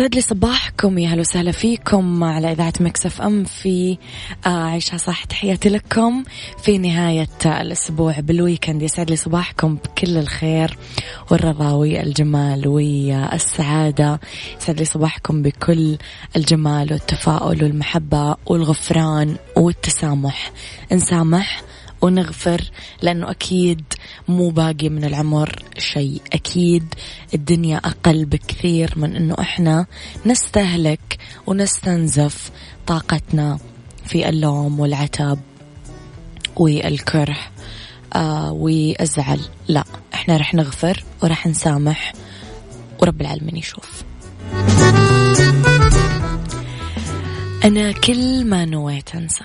يسعد لي صباحكم يا هلا وسهلا فيكم على إذاعة Mix FM في آه، عيشها صح تحياتي لكم في نهاية الأسبوع. بال weekend يسعد لي صباحكم بكل الخير والرضا والجمال والسعادة. يسعد لي صباحكم بكل الجمال والتفاؤل والمحبة والغفران والتسامح. نسامح ونغفر لأنه أكيد مو باقي من العمر شيء. أكيد الدنيا أقل بكثير من أنه إحنا نستهلك ونستنزف طاقتنا في اللوم والعتاب والكره آه والزعل. لا إحنا رح نغفر ورح نسامح ورب العالمين يشوف. أنا كل ما نويت أنسى.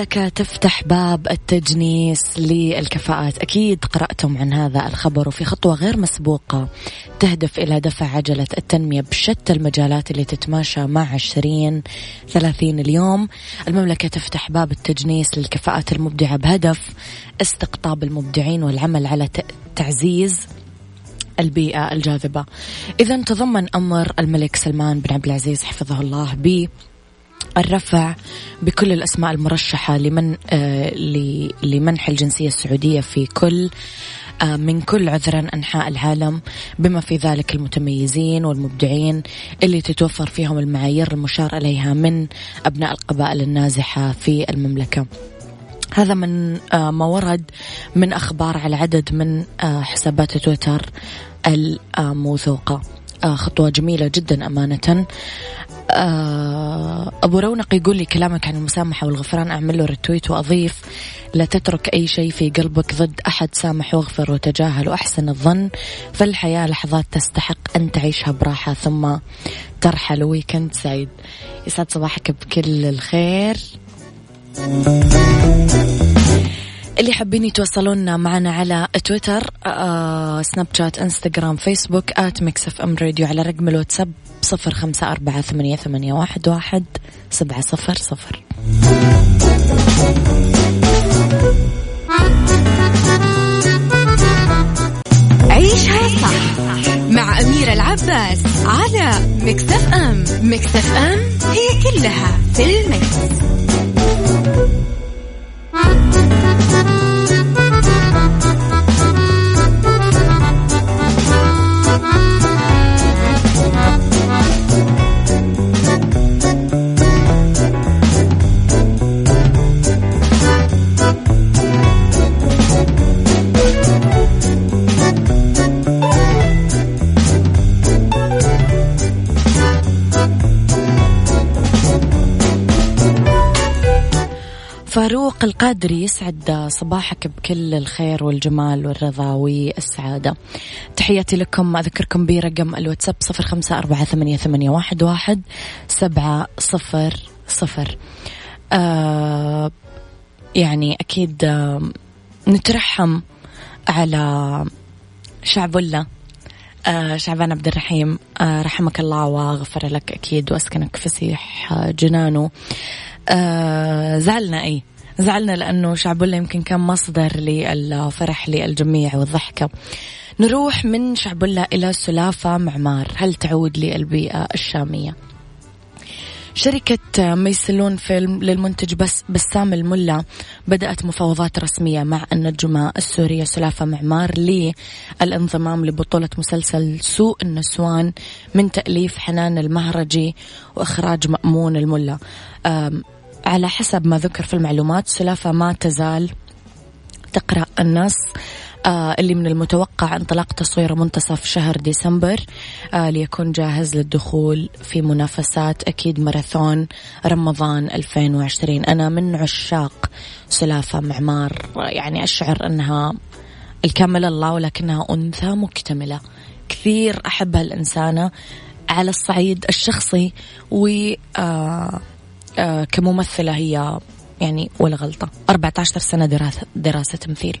المملكة تفتح باب التجنيس للكفاءات. أكيد قرأتم عن هذا الخبر وفي خطوة غير مسبوقة تهدف إلى دفع عجلة التنمية بشتى المجالات اللي تتماشى مع 20 30 اليوم. المملكة تفتح باب التجنيس للكفاءات المبدعة بهدف استقطاب المبدعين والعمل على تعزيز البيئة الجاذبة. إذا تضمن أمر الملك سلمان بن عبد العزيز حفظه الله ب الرفع بكل الأسماء المرشحة لمن آه لمنح الجنسية السعودية في كل آه من كل عذرا أنحاء العالم بما في ذلك المتميزين والمبدعين اللي تتوفر فيهم المعايير المشار إليها من أبناء القبائل النازحة في المملكة. هذا من آه ما ورد من أخبار على عدد من حسابات تويتر الموثوقة. خطوة جميلة جدا أمانة. أبو رونق يقول لي كلامك عن المسامحة والغفران أعمل له retweet وأضيف لا تترك أي شيء في قلبك ضد أحد سامح واغفر وتجاهل وأحسن الظن فالحياة لحظات تستحق أن تعيشها براحة ثم ترحل weekend سعيد. يسعد صباحك بكل الخير. اللي حابين يتواصلون معنا على تويتر آه سناب شات انستغرام فيسبوك at Mix FM Radio على رقم الواتساب صفر خمسة أربعة ثمانية, ثمانية واحد, واحد سبعة صفر صفر. عيشها صح مع أميرة العباس على مكتف أم. مكتف أم هي كلها في المكس. فاروق القادري يسعد صباحك بكل الخير والجمال والرضا والسعادة. تحياتي لكم أذكركم برقم الواتساب صفر خمسة أربعة ثمانية, ثمانية واحد, واحد سبعة صفر صفر. آه يعني أكيد آه نترحم على شعبولة آه شعبان عبد الرحيم. آه رحمك الله وغفر لك أكيد وأسكنك فسيح جنانه. آه زعلنا أي. زعلنا لأنه شعبولة يمكن كان مصدر للفرح للجميع والضحكة. نروح من شعبولة إلى سلافة معمار. هل تعود للبيئة الشامية؟ شركة ميسلون فيلم للمنتج بس بسام الملا بدأت مفاوضات رسمية مع النجمة السورية سلافة معمار للانضمام لبطولة مسلسل سوء النسوان من تأليف حنان المهرجي وإخراج مأمون الملا. على حسب ما ذكر في المعلومات سلافة ما تزال تقرأ النص. اللي من المتوقع انطلاق تصويره منتصف شهر ديسمبر آه ليكون جاهز للدخول في منافسات أكيد ماراثون رمضان 2020 أنا من عشاق سلافة معمار يعني أشعر أنها الكامل الله ولكنها أنثى مكتملة. كثير أحبها الإنسانة على الصعيد الشخصي و آه آه كممثلة هي يعني ولا غلطة. 14 سنة دراسة, دراسة تمثيل.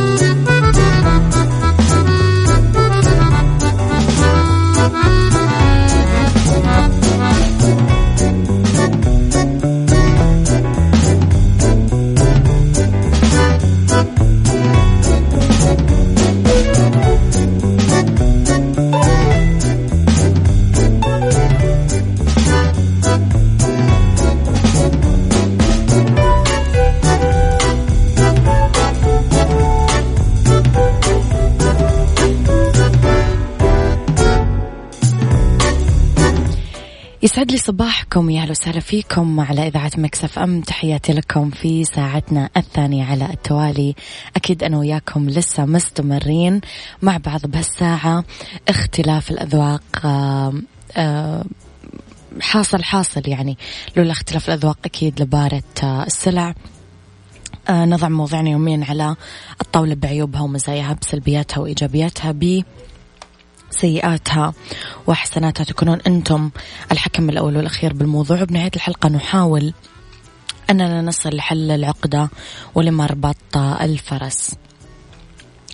يسعد لي صباحكم يا أهلا وسهلا فيكم على إذاعة مكسف أم. تحياتي لكم في ساعتنا الثانية على التوالي. أكيد أنا وياكم لسه مستمرين مع بعض بهالساعة. اختلاف الأذواق حاصل حاصل يعني. لولا اختلاف الأذواق أكيد لباره السلع. آه نضع موضوعنا يوميا على الطاولة بعيوبها ومزاياها بسلبياتها وإيجابياتها ب سيئاتها وحسناتها تكونون أنتم الحكم الأول والأخير بالموضوع. وبنهاية الحلقة نحاول أننا نصل لحل العقدة ولمربط الفرس.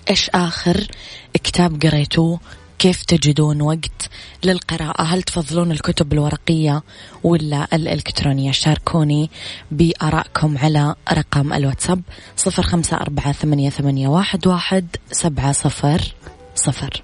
إيش آخر كتاب قريتوه؟ كيف تجدون وقت للقراءة؟ هل تفضلون الكتب الورقية ولا الإلكترونية؟ شاركوني بآرائكم على رقم الواتساب صفر خمسة أربعة ثمانية, واحد سبعة صفر صفر.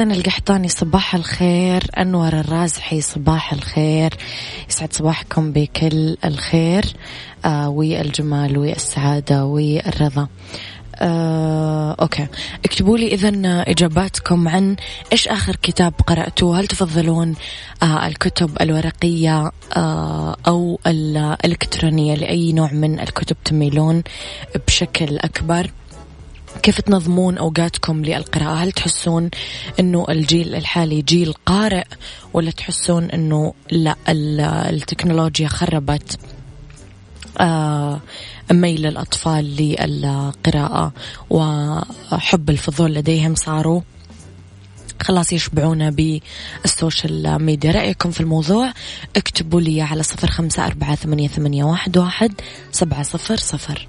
حسن القحطاني صباح الخير. أنور الرازحي صباح الخير. يسعد صباحكم بكل الخير آه والجمال والسعادة والرضا. آه، أوكي. اكتبوا لي إذا إجاباتكم عن إيش آخر كتاب قرأتوه؟ هل تفضلون آه الكتب الورقية آه أو الإلكترونية؟ لأي نوع من الكتب تميلون بشكل أكبر؟ كيف تنظمون أوقاتكم للقراءة؟ هل تحسون أنه الجيل الحالي جيل قارئ ولا تحسون أنه لا التكنولوجيا خربت آه ميل الأطفال للقراءة وحب الفضول لديهم صاروا؟ خلاص يشبعونا بال social media. رأيكم في الموضوع؟ اكتبوا لي على صفر خمسة أربعة ثمانية, ثمانية واحد, واحد سبعة صفر صفر.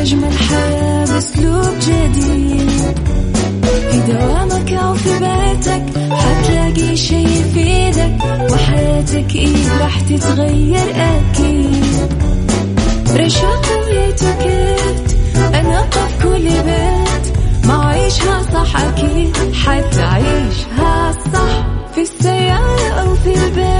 أجمل حياة بأسلوب جديد. في دوامك أو في بيتك حتلاقي شي يفيدك وحياتك إيه راح تتغير أكيد. رشاق ويتوكيت أنا في كل بيت. ما عيشها صح أكيد حتعيشها صح في السيارة أو في البيت.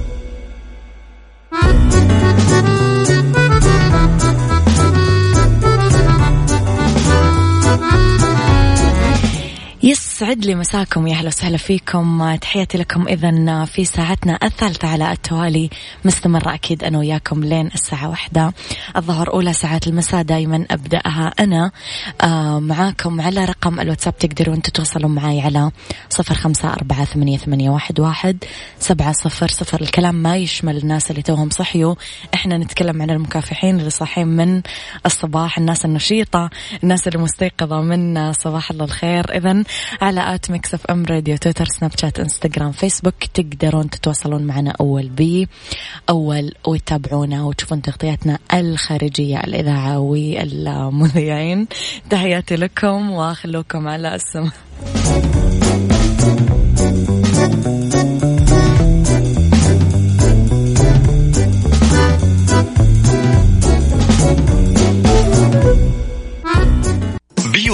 يسعد لي مساكم يا أهلا وسهلا فيكم. تحياتي لكم اذا في ساعتنا الثالثة على التوالي. مستمرة أكيد أنا وياكم لين الساعة واحدة. الظهر أولى ساعات المساء دائما أبدأها أنا. آه، معاكم على رقم الواتساب تقدرون تتواصلون معي على صفر خمسة أربعة ثمانية, ثمانية واحد, واحد سبعة صفر صفر. الكلام ما يشمل الناس اللي توهم صحيوا. إحنا نتكلم عن المكافحين اللي صاحين من الصباح الناس النشيطة الناس المستيقظة من صباح الله الخير. اذا على at Mix FM Radio تويتر سناب شات إنستغرام فيسبوك. تقدرون تتواصلون معنا أول بي أول وتتابعونا وتشوفون تغطياتنا الخارجية الإذاعة والمذيعين. تحياتي لكم وخلوكم على السمع.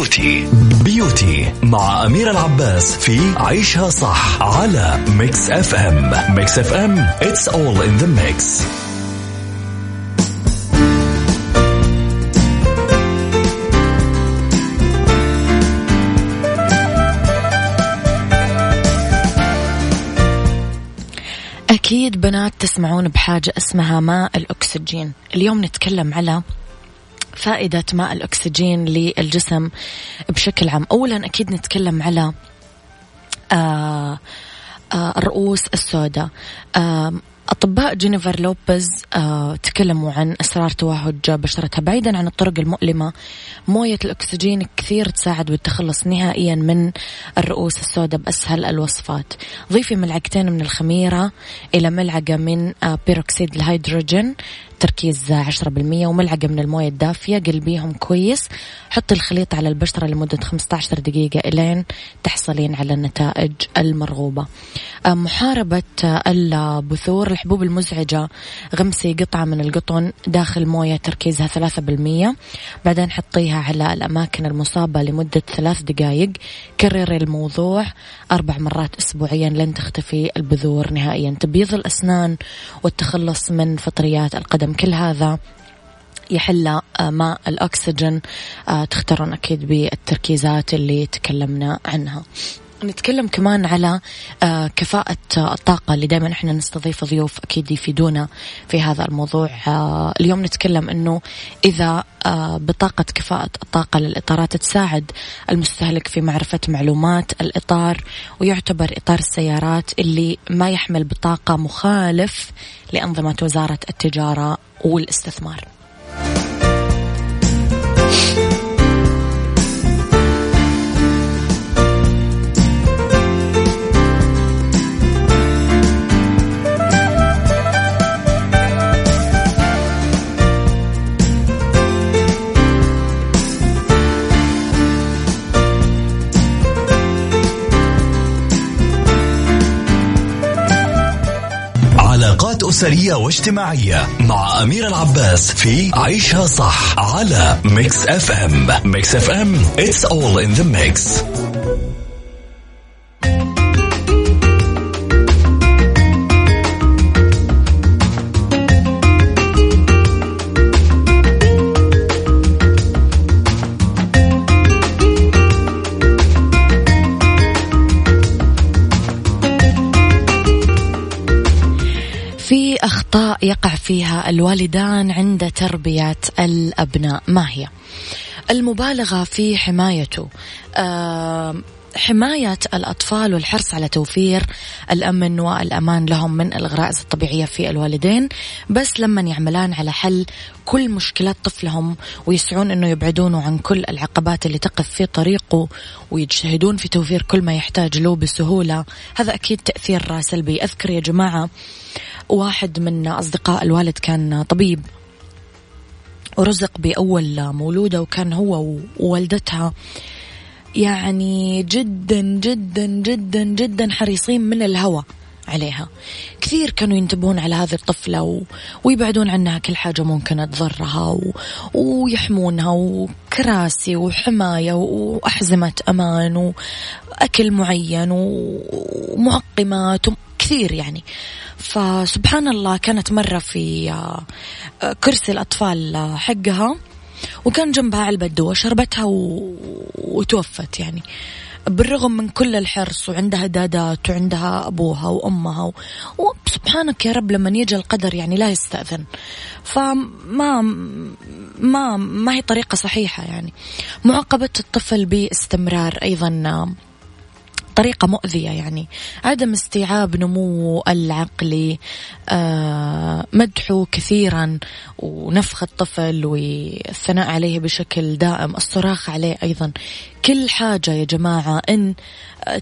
Beauty. Beauty مع أمير العباس في عيشها صح على Mix FM Mix FM it's all in the mix. أكيد بنات تسمعون بحاجة اسمها ماء الأكسجين. اليوم نتكلم على فائدة ماء الأكسجين للجسم بشكل عام. أولا أكيد نتكلم على آه آه الرؤوس السوداء. آه أطباء جينيفر لوبيز آه تكلموا عن أسرار توهج بشرتها. بعيدا عن الطرق المؤلمة موية الأكسجين كثير تساعد بالتخلص نهائيا من الرؤوس السوداء بأسهل الوصفات. ضيفي ملعقتين من الخميرة إلى ملعقة من بيروكسيد الهيدروجين. تركيز 10% وملعقة من الموية الدافية قلبيهم كويس. حطي الخليط على البشرة لمدة 15 دقيقة إلين تحصلين على النتائج المرغوبة. محاربة البثور الحبوب المزعجة غمسي قطعة من القطن داخل موية تركيزها 3% بعدين حطيها على الأماكن المصابة لمدة ثلاث دقائق كرري الموضوع أربع مرات أسبوعيا لن تختفي البذور نهائيا. تبييض الأسنان والتخلص من فطريات القدم كل هذا يحل آه، ماء الأكسجين آه، تختارون أكيد بالتركيزات اللي تكلمنا عنها. نتكلم كمان على آه، كفاءة الطاقة اللي دائما إحنا نستضيف ضيوف أكيد يفيدونا في هذا الموضوع اليوم نتكلم إنه إذا بطاقة كفاءة الطاقة للإطارات تساعد المستهلك في معرفة معلومات الإطار ويعتبر إطار السيارات اللي ما يحمل بطاقة مخالف لأنظمة وزارة التجارة والاستثمار. أسرية واجتماعية مع أمير العباس في عيشها صح على Mix FM Mix FM it's all in the mix. يقع فيها الوالدان عند تربية الأبناء ما هي؟ المبالغة في حمايته حماية الأطفال والحرص على توفير الأمن والأمان لهم من الغرائز الطبيعية في الوالدين. بس لما يعملان على حل كل مشكلات طفلهم ويسعون أنه يبعدونه عن كل العقبات اللي تقف في طريقه ويجتهدون في توفير كل ما يحتاج له بسهولة هذا أكيد تأثير سلبي. أذكر يا جماعة واحد من أصدقاء الوالد كان طبيب ورزق بأول مولودة وكان هو ووالدتها. يعني جدا جدا جدا جدا حريصين من الهوى عليها. كثير كانوا ينتبهون على هذه الطفلة و... ويبعدون عنها كل حاجة ممكن تضرها و... ويحمونها وكراسي وحماية وأحزمة أمان وأكل معين ومعقمات كثير يعني. فسبحان الله كانت مرة في آه، كرسي الأطفال حقها. وكان جنبها علبة دواء شربتها و... وتوفت يعني. بالرغم من كل الحرص وعندها دادات وعندها أبوها وأمها و... وسبحانك يا رب لما يجي القدر يعني لا يستأذن. فما ما ما هي طريقة صحيحة يعني. معاقبة الطفل باستمرار أيضا طريقة مؤذية يعني. عدم استيعاب نموه العقلي آه مدحه كثيرا ونفخ الطفل والثناء عليه بشكل دائم الصراخ عليه أيضا. كل حاجة يا جماعة إن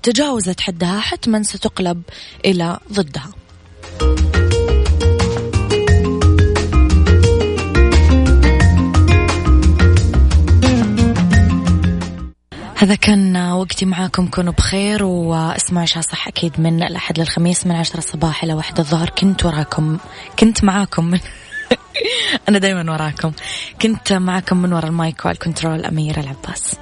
تجاوزت حدها حتما ستقلب إلى ضدها. هذا كان وقتي معاكم كونوا بخير واسمعوا عشاء صح أكيد من الأحد للخميس من عشرة الصباح إلى واحدة الظهر. كنت وراكم كنت معاكم من أنا دايما وراكم. كنت معاكم من وراء المايك والكنترول أميرة العباس.